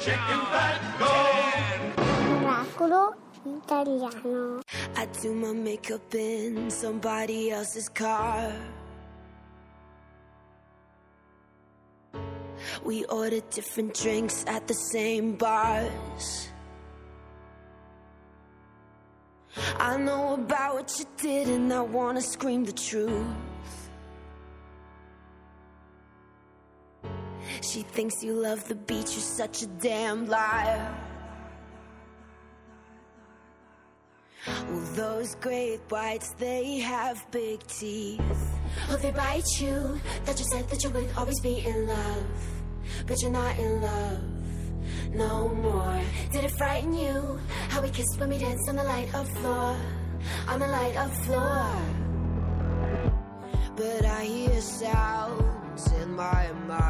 chicken fat, go. Miracolo italiano. I do my makeup in somebody else's car. We order different drinks at the same bars. I know about what you did, and I wanna scream the truth. She thinks you love the beach, you're such a damn liar. Well, those great whites, they have big teeth. Oh, they bite you. That you said that you would always be in love. But you're not in love no more. Did it frighten you? How we kissed when we danced on the light of floor. On the light of floor. But I hear sounds in my mind.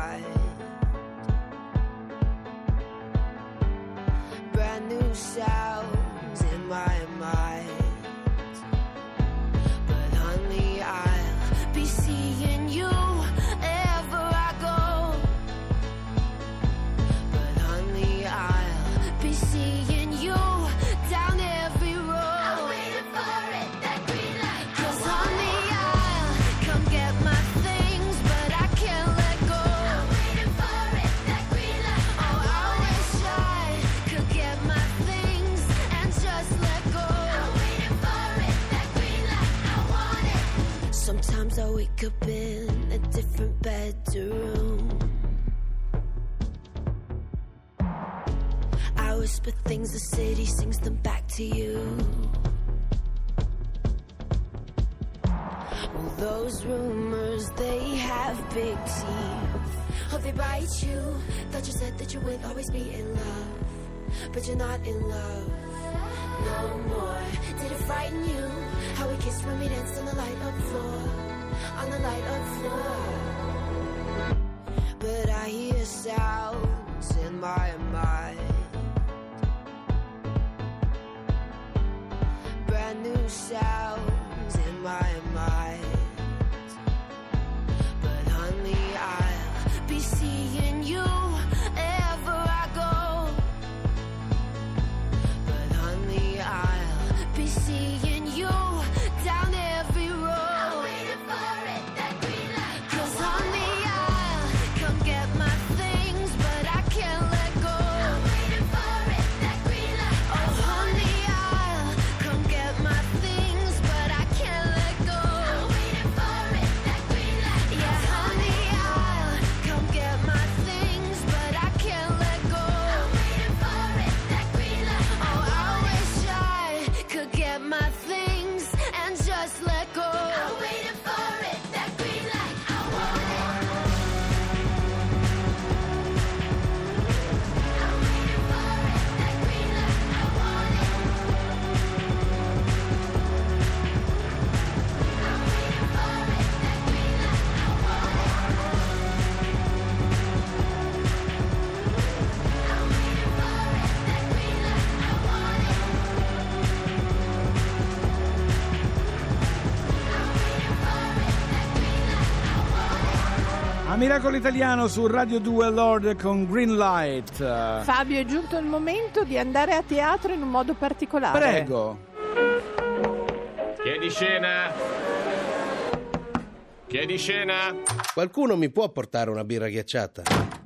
Whisper things, the city sings them back to you. Well, those rumors, they have big teeth. Oh, they bite you. Thought you said that you would always be in love. But you're not in love no more. Did it frighten you? How we kissed when we danced on the light of floor. On the light of floor. Miracolo Italiano su Radio 2 Lord con Green Light. Fabio, è giunto il momento di andare a teatro in un modo particolare. Prego. Chiedi scena. Chiedi scena. Qualcuno mi può portare una birra ghiacciata?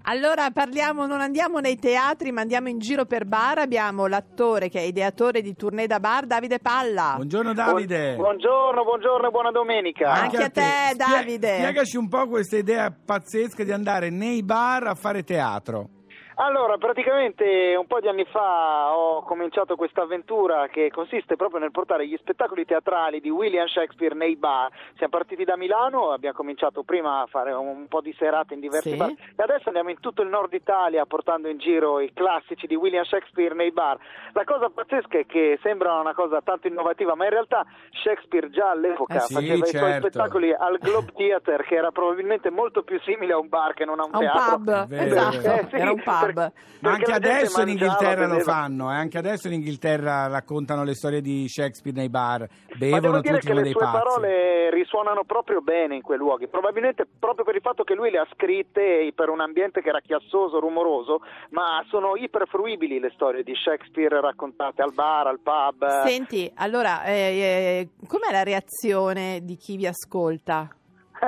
Allora parliamo, non andiamo nei teatri, ma andiamo in giro per bar. Abbiamo l'attore che è ideatore di Tournée da Bar, Davide Palla. Buongiorno Davide. Buongiorno, buongiorno e buona domenica. Anche a te, Spie- Davide. Spiegaci un po' questa idea pazzesca di andare nei bar a fare teatro. Allora, praticamente un po' di anni fa ho cominciato questa avventura che consiste proprio nel portare gli spettacoli teatrali di William Shakespeare nei bar. Siamo partiti da Milano, abbiamo cominciato prima a fare un po' di serate in diversi Sì. bar e adesso andiamo in tutto il nord Italia portando in giro i classici di William Shakespeare nei bar. La cosa pazzesca è che sembra una cosa tanto innovativa, ma in realtà Shakespeare già all'epoca Eh sì, faceva i suoi certo. spettacoli al Globe Theatre, che era probabilmente molto più simile a un bar che non a un A un teatro. pub, esatto. Eh, sì, era un pub. Pub. Ma anche adesso in Inghilterra lo fanno, eh, anche adesso in Inghilterra raccontano le storie di Shakespeare nei bar, Ma devo bevono dire tutti che come le dei sue pazzi. parole risuonano proprio bene in quei luoghi, probabilmente proprio per il fatto che lui le ha scritte per un ambiente che era chiassoso, rumoroso, ma sono iperfruibili le storie di Shakespeare raccontate al bar, al pub. Senti, allora, eh, eh, com'è la reazione di chi vi ascolta?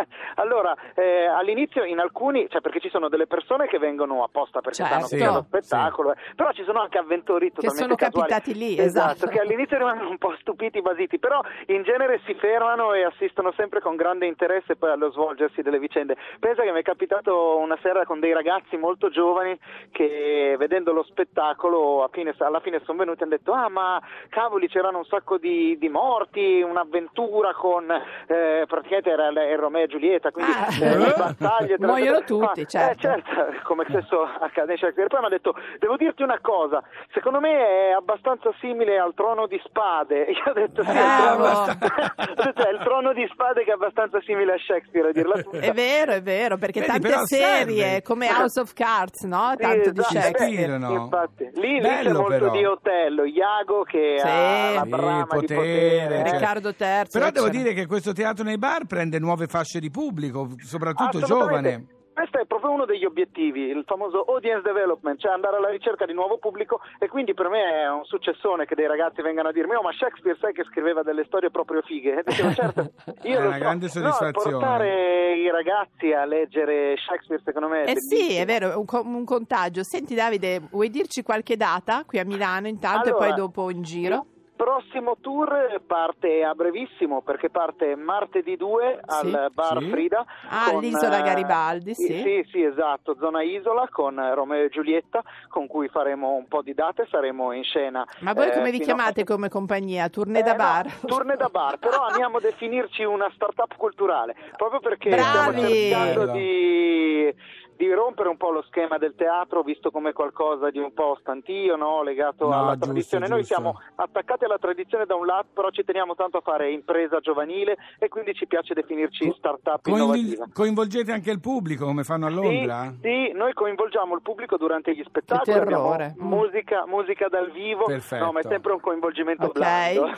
Allora, eh, all'inizio in alcuni, cioè perché ci sono delle persone che vengono apposta perché Certo. sanno che c'è lo Sì, spettacolo, eh, però ci sono anche avventori totalmente sono casuali. capitati lì, esatto. che all'inizio rimangono un po' stupiti, basiti, però in genere si fermano e assistono sempre con grande interesse poi allo svolgersi delle vicende. Pensa che mi è capitato una sera con dei ragazzi molto giovani che vedendo lo spettacolo fine- alla fine sono venuti e hanno detto ah ma cavoli c'erano un sacco di, di morti, un'avventura con eh, praticamente era il il Romeo e Giulietta, quindi Ah. eh, le battaglie tra- Muoiono tutti, Ah, certo. eh, certo, come spesso accade in Shakespeare. Poi mi ha detto, devo dirti una cosa, secondo me è abbastanza simile al trono di spade. Io ho detto, sì, è il trono, ho detto, è il trono di spade che è abbastanza simile a Shakespeare, a dirla tutta. È vero, è vero, perché Vedi, tante serie serve. come House of Cards, no? Sì, Tanto di esatto. Shakespeare. Ispirano. Infatti, lì, lì c'è Bello, molto però. di Otello, Iago che Sì. ha la Sì, brama di potere, potere. cioè. Riccardo III, Però devo dire che questo teatro nei bar prende nuove fasce di pubblico, soprattutto giovane. Questo è proprio uno degli obiettivi, il famoso audience development, cioè andare alla ricerca di nuovo pubblico e quindi per me è un successone che dei ragazzi vengano a dirmi oh ma Shakespeare sai che scriveva delle storie proprio fighe? E dicevo certo, io È lo una so. grande soddisfazione. No, portare i ragazzi a leggere Shakespeare secondo me è Eh sì, bellissimo. è vero, è un, co- un contagio. Senti Davide, vuoi dirci qualche data qui a Milano intanto Allora, e poi dopo in giro? Prossimo tour parte a brevissimo perché parte martedì 2 Sì. al bar Sì. Frida. Ah, con, all'isola eh, Garibaldi, sì. Sì, sì, esatto, zona isola con eh, Romeo e Giulietta con cui faremo un po' di date, saremo in scena. Ma voi eh, come vi fino a- chiamate come compagnia? Tournée da Eh, no, bar? tournée da bar, però amiamo definirci una start-up culturale, proprio perché Bravi! stiamo cercando di, di rompere un po' lo schema del teatro, visto come qualcosa di un po' stantio, no? legato No, alla giusto, tradizione. Noi giusto. siamo attaccati alla tradizione da un lato, però ci teniamo tanto a fare impresa giovanile e quindi ci piace definirci start-up Coinvol- innovativa. coinvolgete anche il pubblico come fanno a Londra? Sì, sì, noi coinvolgiamo il pubblico durante gli spettacoli, Che abbiamo terrore. Mm. musica, musica dal vivo, Perfetto. no, ma è sempre un coinvolgimento Ok. blando.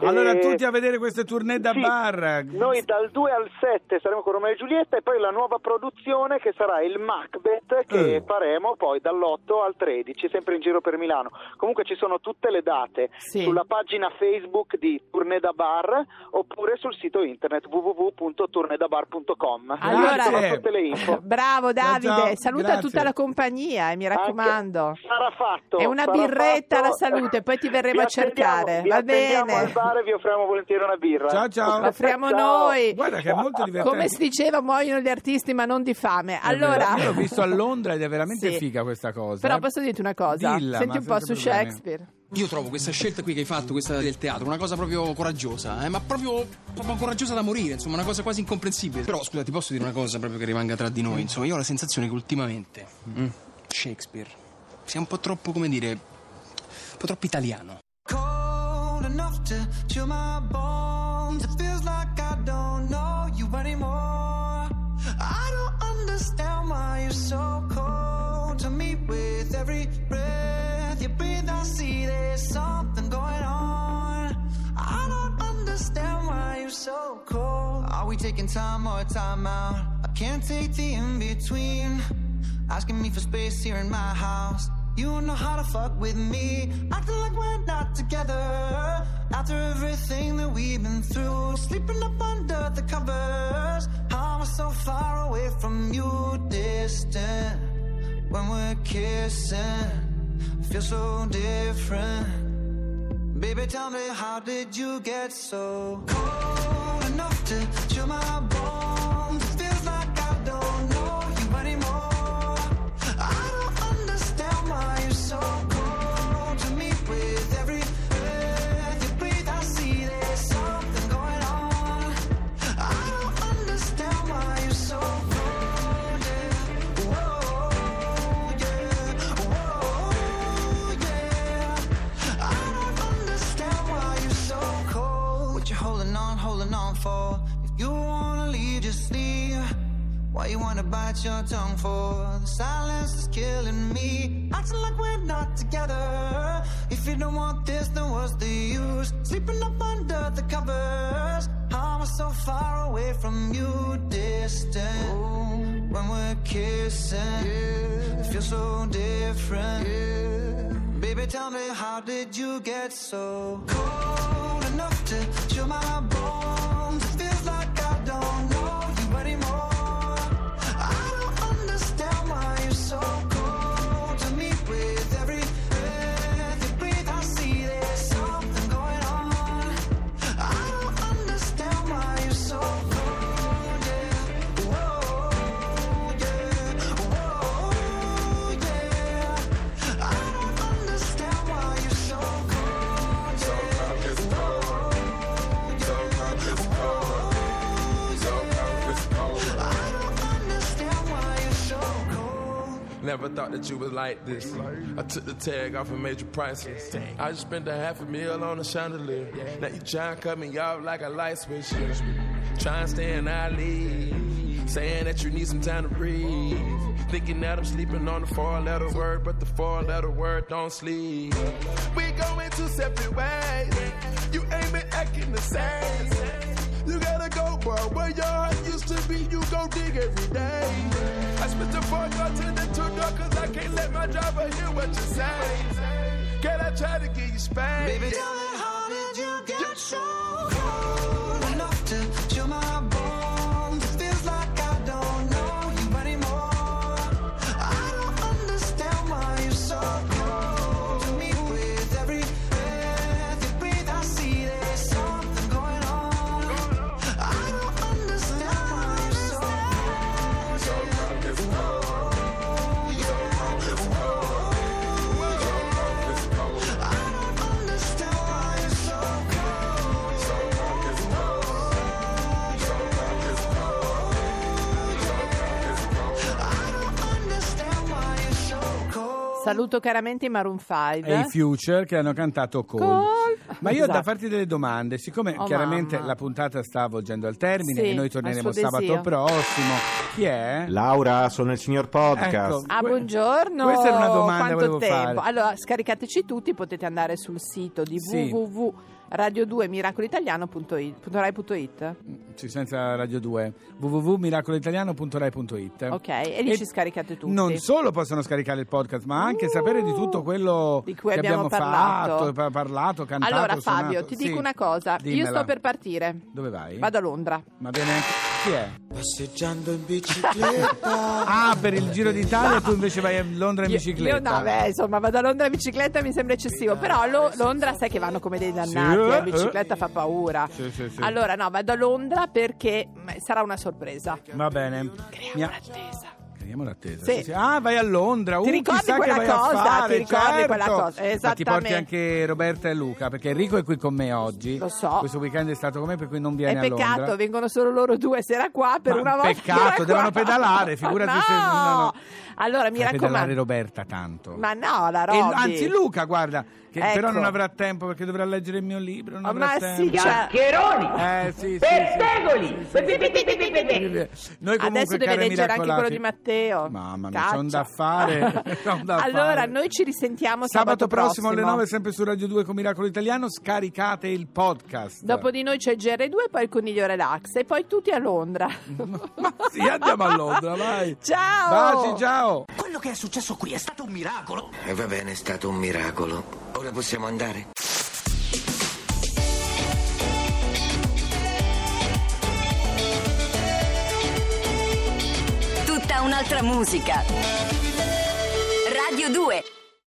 Allora E- tutti a vedere queste tournée da sì, bar. Noi dal 2 al 7 saremo con Romeo e Giulietta e poi la nuova produzione che sarà il Macbeth che Eh. faremo poi dall'8 al 13, sempre in giro per Milano. Comunque ci sono tutte le date Sì. sulla pagina Facebook di Tournée da Bar oppure sul sito internet www.tournedabar.com. Allora- sono tutte le info. Bravo Davide, Ciao, ciao, saluta grazie. tutta la compagnia e mi raccomando. Anche- sarà fatto. È una sarà birretta fatto. alla salute, poi ti verremo Vi a cercare. Va bene. al bar e vi offriamo volentieri una birra. Ciao, ciao. Lo offriamo Ciao. noi. Guarda che è molto divertente. Come si diceva, muoiono gli artisti ma non di fame. Allora, Io l'ho visto a Londra ed è veramente Sì. figa questa cosa. però eh. posso dirti una cosa? Dilla, Senti un po' su problemi. Shakespeare. Io trovo questa scelta qui che hai fatto, questa del teatro, una cosa proprio coraggiosa, eh, ma proprio, proprio coraggiosa da morire, insomma, una cosa quasi incomprensibile. Però scusa, ti posso dire una cosa proprio che rimanga tra di noi, insomma, io ho la sensazione che ultimamente mm, Shakespeare sia un po' troppo, come dire, un po' troppo italiano. cold enough to chill my bones. It feels like I don't know you anymore. So cold to me. With every breath you breathe, I see there's something going on. I don't understand why you're so cold. Are we taking time or time out? I can't take the in between. Asking me for space here in my house. You don't know how to fuck with me. Acting like we're not together. After everything that we've been through. Sleeping up under the covers. I so far away from you? Distant. When we're kissing. Feel so different. Baby, tell me, how did you get so cold enough to chill my bones? You wanna leave, just leave. Why you wanna bite your tongue for? The silence is killing me. Acting like we're not together. If you don't want this, then what's the use? Sleeping up under the covers. How am I so far away from you, distant? Oh, when we're kissing, yeah. feels so different. Yeah. Baby, tell me, how did you get so cold enough to? Never thought that you was like this. I took the tag off made you priceless. I just spent a half a meal on a chandelier. Now you try and cut me off like a light switch. Try and stay in our league. Saying that you need some time to breathe. Thinking that I'm sleeping on the four letter word, but the four letter word don't sleep. We going two separate ways. You ain't been acting the same. You gotta bro. Where your heart used to be, you go dig every day. I spit the four door to the two cause I can't let my driver hear what you say. Can I try to give you space? Baby, tell me how did you get so cold Saluto caramente i Maroon 5. E i Future che hanno cantato Cold. Cold. Ma io ho da Esatto. farti delle domande, siccome Oh, chiaramente mamma. la puntata sta avvolgendo al termine Sì, e noi torneremo sabato desio. prossimo. Chi è? Laura, sono il signor podcast. Ecco, Ah, buongiorno. Questa era una domanda che Quanto volevo tempo? fare. Allora, scaricateci tutti, potete andare sul sito di Sì. www.radio2miracolitaliano.it. Sì, senza Radio 2 www.miracolitaliano.rai.it Ok, e lì ci scaricate tutti. Non solo possono scaricare il podcast, ma anche sapere di tutto quello Di cui che abbiamo parlato. fatto, pa- parlato, cantato, Allora Fabio, suonato. ti Sì, dico una cosa, io dimmela. sto per partire. Dove vai? Vado a Londra. Va bene? Chi è? Passeggiando in bicicletta. Ah, per il Giro d'Italia tu invece vai a Londra in Io- bicicletta. Io no, beh, insomma, vado a Londra in bicicletta mi sembra eccessivo. Però Lo- Londra sai che vanno come dei dannati, Sì, la eh, bicicletta eh. fa paura. Sì, sì, sì. Allora, no, vado a Londra perché sarà una sorpresa. Va bene. Creiamo Mia- l'attesa. Creiamo l'attesa. Sì. sì, sì. Ah, vai a Londra. Ti uh, ricordi quella cosa? fare, Ti ricordi certo. quella cosa? Ma ti porti Esattamente. anche Roberta e Luca, perché Enrico è qui con me oggi. Lo so. Questo weekend è stato con me, per cui non È viene a Londra. peccato, vengono solo loro due sera qua per Ma una volta. peccato, era devono qua. pedalare, figurati no. se- no, no. Allora, mi raccomando. Roberta tanto. Ma no, la E- Robby. anzi, Luca, guarda, che Ecco. però non avrà tempo perché dovrà leggere il mio libro. Non Oh, avrà ma tempo. sì, cioè- Eh, sì, sì. Noi comunque, Adesso deve leggere anche quello di Matteo. Mamma mia, Caccia. c'ho da fare. allora, noi ci risentiamo Sabato, sabato, prossimo alle 9 sempre su Radio 2 con Miracolo Italiano scaricate il podcast. Dopo di noi c'è il GR2 poi il coniglio relax e poi tutti a Londra. Ma sì, andiamo a Londra, vai. Ciao! Baci, ciao. Quello che è successo qui è stato un miracolo. E va bene, è stato un miracolo. Ora possiamo andare? Tutta un'altra musica. Radio 2